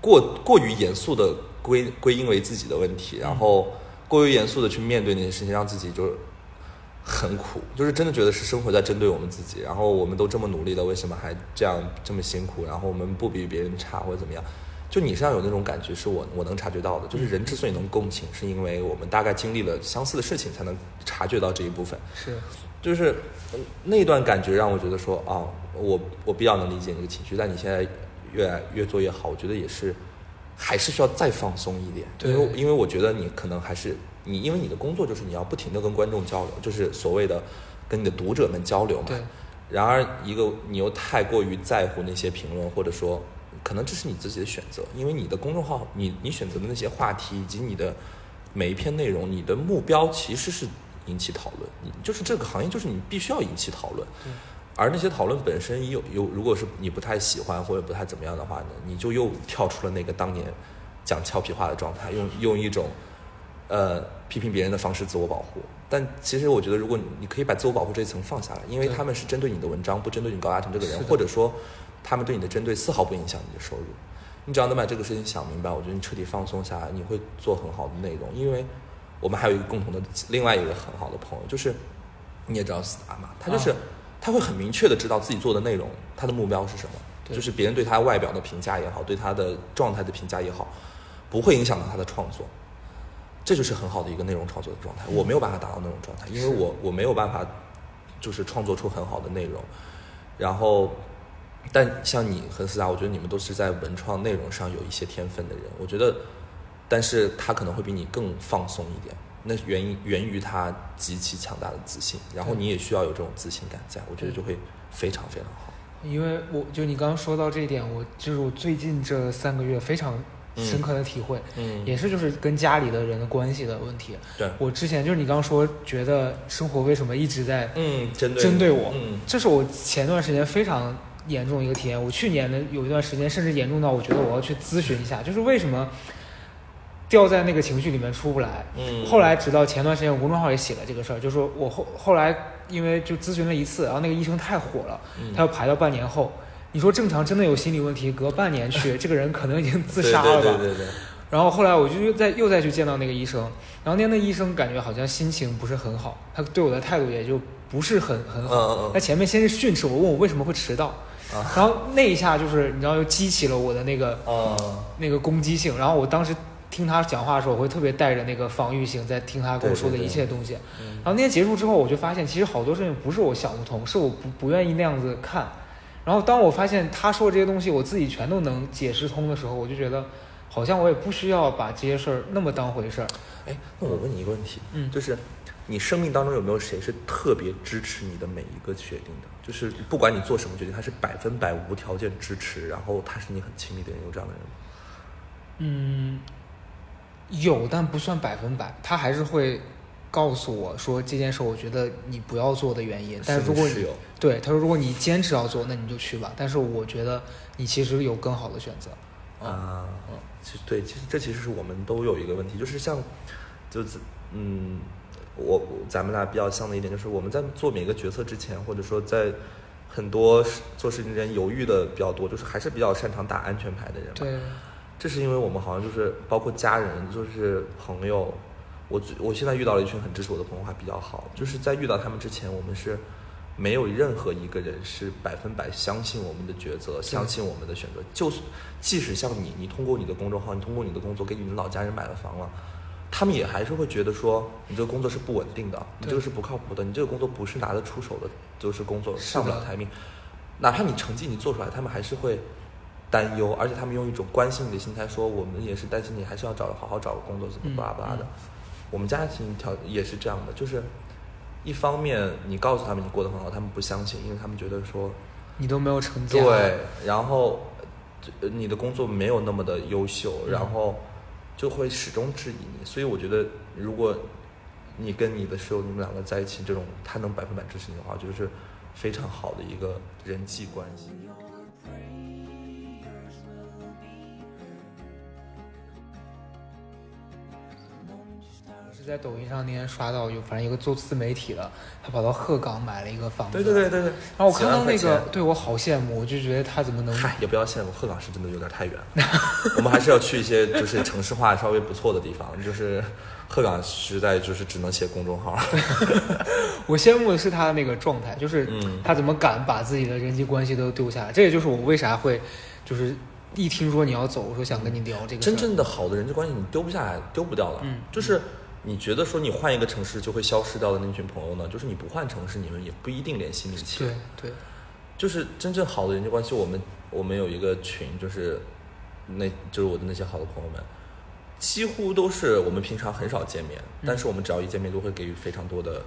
B: 过过于严肃的归归因为自己的问题，然后过于严肃的去面对那些事情，让自己就是很苦，就是真的觉得是生活在针对我们自己。然后我们都这么努力了，为什么还这样这么辛苦？然后我们不比别人差或者怎么样？就你身上有那种感觉，是我我能察觉到的。就是人之所以能共情，是因为我们大概经历了相似的事情，才能察觉到这一部分。
A: 是
B: 就是呃那段感觉让我觉得说啊，我我比较能理解你的情绪，但你现在越来越做越好，我觉得也是还是需要再放松一点，
A: 对
B: 因为因为我觉得你可能还是你，因为你的工作就是你要不停的跟观众交流，就是所谓的跟你的读者们交流嘛。
A: 对。
B: 然而，一个你又太过于在乎那些评论，或者说，可能这是你自己的选择，因为你的公众号，你你选择的那些话题以及你的每一篇内容，你的目标其实是引起讨论，你就是这个行业就是你必须要引起讨论，而那些讨论本身有有，如果是你不太喜欢或者不太怎么样的话呢，你就又跳出了那个当年讲俏皮话的状态，用用一种呃批评别人的方式自我保护。但其实我觉得，如果你你可以把自我保护这一层放下来，因为他们是针对你的文章，不针对你高嘉诚这个人或者说他们对你的针对丝毫不影响你的收入。你只要能把这个事情想明白，我觉得你彻底放松下来，你会做很好的内容。因为我们还有一个共同的另外一个很好的朋友，就是你也知道斯达嘛，他就是、
A: 啊
B: 他会很明确的知道自己做的内容，他的目标是什么，就是别人对他外表的评价也好，对他的状态的评价也好，不会影响到他的创作。这就是很好的一个内容创作的状态。我没有办法达到那种状态，因为我我没有办法，就是创作出很好的内容。然后，但像你和思达，我觉得你们都是在文创内容上有一些天分的人。我觉得，但是他可能会比你更放松一点。那源于源于他极其强大的自信，然后你也需要有这种自信感在，我觉得就会非常非常好。
A: 因为我就你刚刚说到这一点，我就是我最近这三个月非常深刻的体会，
B: 嗯
A: 也是就是跟家里的人的关系的问题。
B: 对，
A: 我之前就是你刚刚说，觉得生活为什么一直在
B: 嗯，针对
A: 针对我，
B: 嗯
A: 这是我前段时间非常严重一个体验。我去年的有一段时间，甚至严重到我觉得我要去咨询一下，就是为什么掉在那个情绪里面出不来。
B: 嗯，
A: 后来直到前段时间，我公众号也写了这个事儿，就是说我后后来因为就咨询了一次，然后那个医生太火了，
B: 嗯
A: 他要排到半年后。你说正常真的有心理问题，隔半年去，这个人可能已经自杀了吧？
B: 对对对对对，
A: 然后后来我就又再又再去见到那个医生，然后那天那医生感觉好像心情不是很好，他对我的态度也就不是很很
B: 嗯
A: 好。
B: 嗯嗯
A: 他前面先是训斥我，问我为什么会迟到，
B: 啊
A: 然后那一下就是你知道又激起了我的那个
B: 啊，
A: 那个攻击性，然后我当时听他讲话的时候，我会特别带着那个防御性在听他跟我说的一切东西。
B: 嗯
A: 然后那天结束之后，我就发现其实好多事情不是我想不通，是我不不愿意那样子看。然后当我发现他说这些东西我自己全都能解释通的时候，我就觉得好像我也不需要把这些事儿那么当回事儿。
B: 哎，那我问你一个问题，
A: 嗯
B: 就是你生命当中有没有谁是特别支持你的每一个决定的？就是不管你做什么决定，他是百分百无条件支持，然后他是你很亲密的人，有这样的人吗？
A: 嗯，有，但不算百分百，他还是会告诉我说这件事，我觉得你不要做的原因。但是如果你对他说，如果你坚持要做，那你就去吧。但是我觉得你其实有更好的选择。
B: 啊，其实对，其实这其实是我们都有一个问题，就是像，就是嗯，我我咱们俩比较像的一点就是我们在做每个决策之前，或者说在很多做事情之前犹豫的比较多，就是还是比较擅长打安全牌的人嘛。
A: 对，
B: 这是因为我们好像就是包括家人，就是朋友，我最我现在遇到了一群很支持我的朋友还比较好，就是在遇到他们之前，我们是没有任何一个人是百分百相信我们的抉择，相信我们的选择。就是即使像你，你通过你的公众号，你通过你的工作给你的老家人买了房了。他们也还是会觉得说，你这个工作是不稳定的，你这个是不靠谱的，你这个工作不是拿得出手的，就是工作上不了台面。哪怕你成绩你做出来，他们还是会担忧，而且他们用一种关心你的心态说，我们也是担心你，还是要找好好找个工作，怎么
A: 嗯
B: 巴拉巴拉的。
A: 嗯
B: 我们家庭条也是这样的，就是一方面你告诉他们你过得很好，他们不相信，因为他们觉得说
A: 你都没有成家，
B: 对，然后呃你的工作没有那么的优秀，
A: 嗯
B: 然后就会始终质疑你。所以我觉得，如果你跟你的室友你们两个在一起，这种他能百分百支持你的话，就是非常好的一个人际关系。
A: 在抖音上那天刷到有，反正一个做自媒体的，他跑到鹤岗买了一个房子。
B: 对对对对对。
A: 然后我看到那个对我好羡慕，我就觉得他怎么能
B: 嗨，也不要羡慕，鹤岗是真的有点太远了。我们还是要去一些就是城市化稍微不错的地方。就是鹤岗实在就是只能写公众号。
A: 我羡慕的是他的那个状态，就是
B: 嗯
A: 他怎么敢把自己的人际关系都丢下来。这也就是我为啥会，就是一听说你要走，我说想跟你聊这个。
B: 真正的好的人际关系你丢不下来，丢不掉的。
A: 嗯
B: 就是你觉得说你换一个城市就会消失掉的那群朋友呢，就是你不换城市，你们也不一定联系密切。
A: 对对，
B: 就是真正好的人际关系，我们我们有一个群，就是那就是我的那些好的朋友们，几乎都是我们平常很少见面，但是我们只要一见面，都会给予非常多的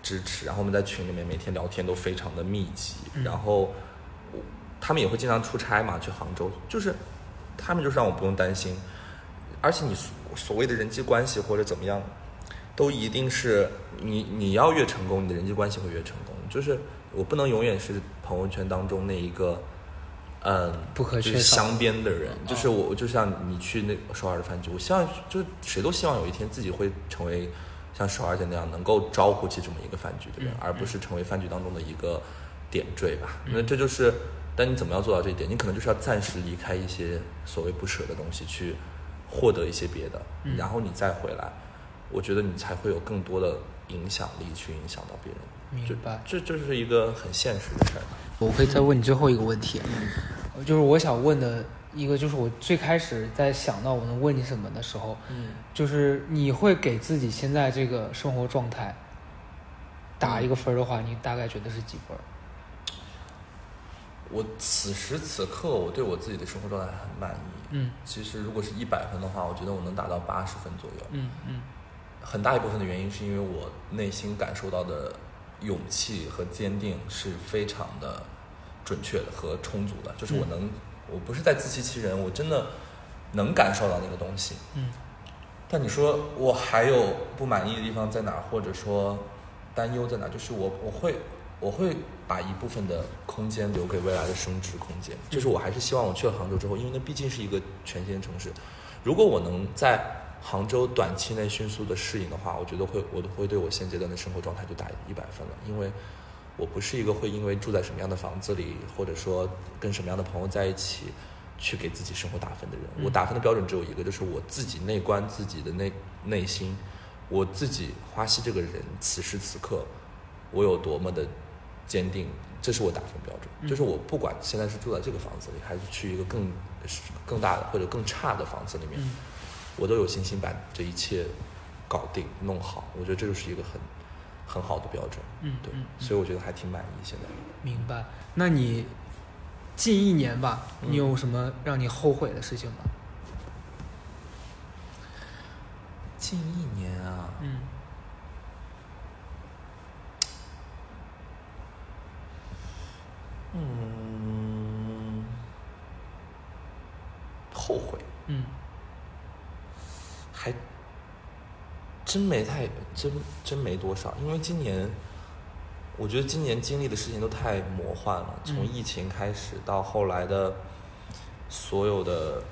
B: 支持。然后我们在群里面每天聊天都非常的密集，
A: 嗯
B: 然后我他们也会经常出差嘛，去杭州，就是他们就是让我不用担心，而且你所所谓的人际关系或者怎么样，都一定是你你要越成功，你的人际关系会越成功。就是我不能永远是朋友圈当中那一个，嗯，
A: 不可
B: 就是
A: 缺少
B: 镶边的人。
A: 哦
B: 就是我，就像你去那首尔的饭局，我希望就是谁都希望有一天自己会成为像首尔姐那样能够招呼起这么一个饭局的人，
A: 嗯
B: 而不是成为饭局当中的一个点缀吧。那这就是，但你怎么样做到这一点？你可能就是要暂时离开一些所谓不舍的东西，去获得一些别的，
A: 嗯
B: 然后你再回来。我觉得你才会有更多的影响力去影响到别人。
A: 明白
B: 这这就是一个很现实的事儿。
A: 我可以再问你最后一个问题，就是我想问的一个，就是我最开始在想到我能问你什么的时候，
B: 嗯，
A: 就是你会给自己现在这个生活状态打一个分儿的话，你大概觉得是几分儿？
B: 我此时此刻我对我自己的生活状态很满意。
A: 嗯
B: 其实如果是一百分的话，我觉得我能达到八十分左右。
A: 嗯嗯
B: 很大一部分的原因是因为我内心感受到的勇气和坚定是非常的准确的和充足的，就是我能，我不是在自欺欺人，我真的能感受到那个东西。
A: 嗯
B: 但你说我还有不满意的地方在哪儿，或者说担忧在哪儿？就是我我会我会把一部分的空间留给未来的升值空间。就是我还是希望我去了杭州之后，因为那毕竟是一个全新的城市，如果我能在杭州短期内迅速的适应的话，我觉得会我都会对我现阶段的生活状态就打一百分了，因为我不是一个会因为住在什么样的房子里，或者说跟什么样的朋友在一起，去给自己生活打分的人。
A: 嗯
B: 我打分的标准只有一个，就是我自己内观自己的内内心，我自己花溪这个人此时此刻，我有多么的坚定，这是我打分标准。
A: 嗯
B: 就是我不管现在是住在这个房子里，还是去一个更更大的或者更差的房子里面，
A: 嗯
B: 我都有信心把这一切搞定弄好。我觉得这就是一个很很好的标准。
A: 嗯
B: 对
A: 嗯，
B: 所以我觉得还挺满意现在。
A: 明白。那你近一年吧，
B: 嗯
A: 你有什么让你后悔的事情吗？
B: 近一年啊，
A: 嗯
B: 嗯，后悔
A: 嗯
B: 还真没太真真没多少，因为今年我觉得今年经历的事情都太魔幻了，从
A: 嗯。
B: 疫情开始到后来的所有的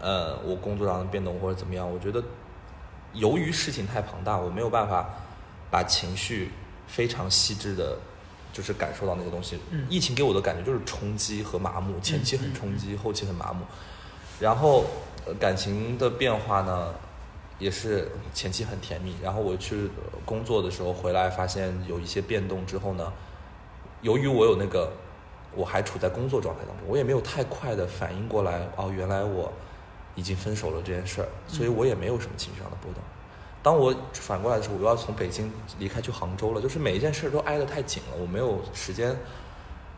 B: 呃我工作上的变动或者怎么样，我觉得由于事情太庞大，我没有办法把情绪非常细致的，就是感受到那个东西。
A: 嗯。
B: 疫情给我的感觉就是冲击和麻木，前期很
A: 嗯
B: 冲击，后期很麻木。然后、呃感情的变化呢，也是前期很甜蜜，然后我去呃工作的时候回来，发现有一些变动之后呢，由于我有那个我还处在工作状态当中，我也没有太快的反应过来，哦，原来我已经分手了这件事儿，所以我也没有什么情绪上的波动。当我反过来的时候，我要从北京离开去杭州了，就是每一件事都挨得太紧了，我没有时间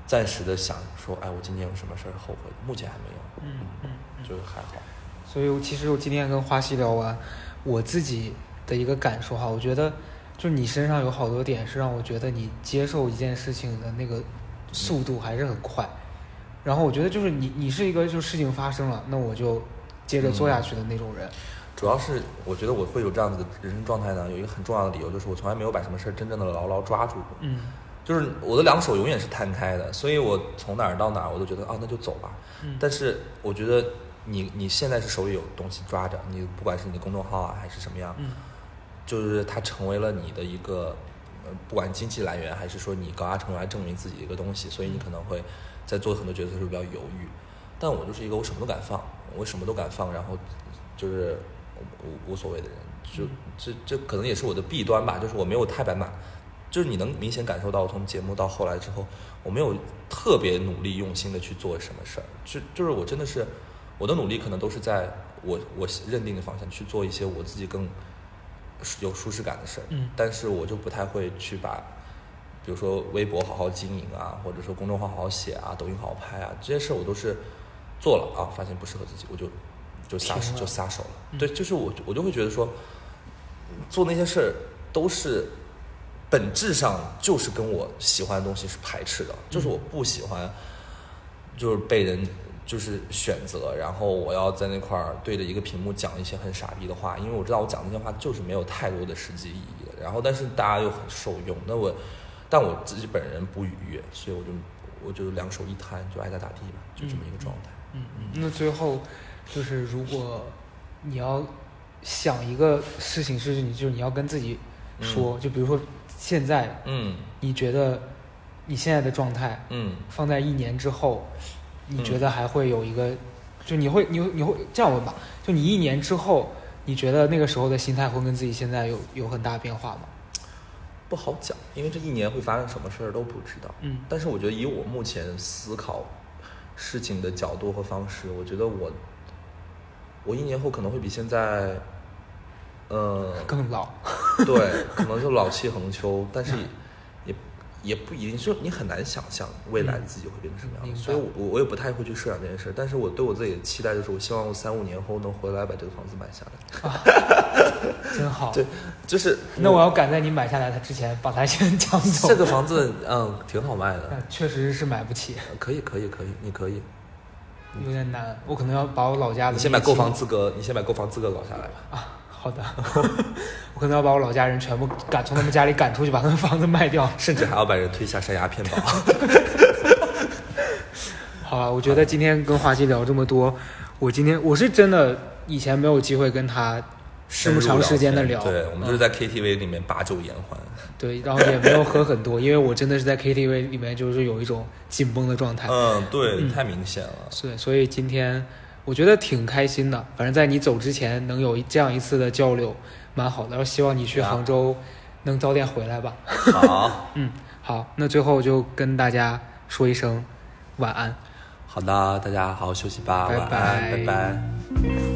B: 暂时的想说，哎，我今天有什么事儿后悔？目前还没有，
A: 嗯嗯。
B: 就是还好。
A: 所以我其实我今天跟花溪聊完，我自己的一个感受哈，我觉得就你身上有好多点是让我觉得你接受一件事情的那个速度还是很快。然后我觉得就是你你是一个就事情发生了，那我就接着做下去的那种人。
B: 主要是我觉得我会有这样子的人生状态呢，有一个很重要的理由，就是我从来没有把什么事儿真正的牢牢抓住过。
A: 嗯
B: 就是我的两手永远是摊开的，所以我从哪儿到哪儿，我都觉得啊，那就走吧。
A: 嗯
B: 但是我觉得你你现在是手里有东西抓着，你不管是你的公众号啊，还是什么样，
A: 嗯
B: 就是它成为了你的一个，呃，不管经济来源，还是说你高压成为来证明自己的一个东西，所以你可能会在做很多决策的时候比较犹豫。但我就是一个我什么都敢放，我什么都敢放，然后就是无无所谓的人，就这这可能也是我的弊端吧，就是我没有太白满，就是你能明显感受到，从节目到后来之后，我没有特别努力用心的去做什么事儿，就就是我真的是我的努力可能都是在我我认定的方向去做一些我自己更有舒适感的事儿，
A: 嗯。
B: 但是我就不太会去把，比如说微博好好经营啊，或者说公众号好好写啊，抖音好好拍啊，这些事儿我都是做了啊，发现不适合自己，我就就撒
A: 手
B: 就撒手了。
A: 嗯。
B: 对，就是我我就会觉得说，做那些事儿都是本质上就是跟我喜欢的东西是排斥的，就是我不喜欢，就是被人就是选择，然后我要在那块儿对着一个屏幕讲一些很傻逼的话，因为我知道我讲那些话就是没有太多的实际意义的，然后但是大家又很受用，那我但我自己本人不愉悦，所以我就我就两手一摊，就爱咋咋地吧，就这么一个状态。
A: 嗯嗯。那最后就是如果你要想一个事情是你就是你要跟自己说，就比如说现在
B: 嗯
A: 你觉得你现在的状态
B: 嗯
A: 放在一年之后，你
B: 嗯
A: 觉得还会有一个，就你会你会你会这样问吧？就你一年之后，你觉得那个时候的心态会跟自己现在有有很大变化吗？
B: 不好讲，因为这一年会发生什么事儿都不知道。
A: 嗯
B: 但是我觉得以我目前思考事情的角度和方式，我觉得我我一年后可能会比现在，呃，
A: 更老，
B: 对，可能就老气横秋，但是也不一定，就你很难想象未来自己会变成什么样子，所以我我我也不太会去设想这件事。但是我对我自己的期待就是，我希望我三五年后能回来把这个房子买下来。
A: 啊 真好。
B: 对，就是
A: 那我要赶在你买下来它之前把它先 抢走。
B: 这个房子，嗯，挺好卖的，
A: 确实是买不起，
B: 可以可以可以，你可以，
A: 有点难。我可能要把我老家的
B: 你先把购房资格，你先把购房资格搞下来吧。
A: 啊，好的，我可能要把我老家人全部赶从他们家里赶出去，把他们房子卖掉。
B: 甚至还要把人推下山崖骗保。
A: 好了，我觉得今天跟华西聊这么多，我今天我是真的以前没有机会跟他这么长时间的聊，
B: 对，我们就是在 KTV 里面把酒言欢。
A: 对，然后也没有喝很多，因为我真的是在 KTV 里面就是有一种紧绷的状态，
B: 嗯，对，太明显了。
A: 对，所以今天我觉得挺开心的。反正在你走之前能有这样一次的交流，蛮好的。然后希望你去
B: 啊
A: 杭州能早点回来吧。
B: 好，
A: 嗯，好，那最后就跟大家说一声晚安。
B: 好的，大家好好休息吧，
A: 拜
B: 晚安，
A: 拜
B: 拜拜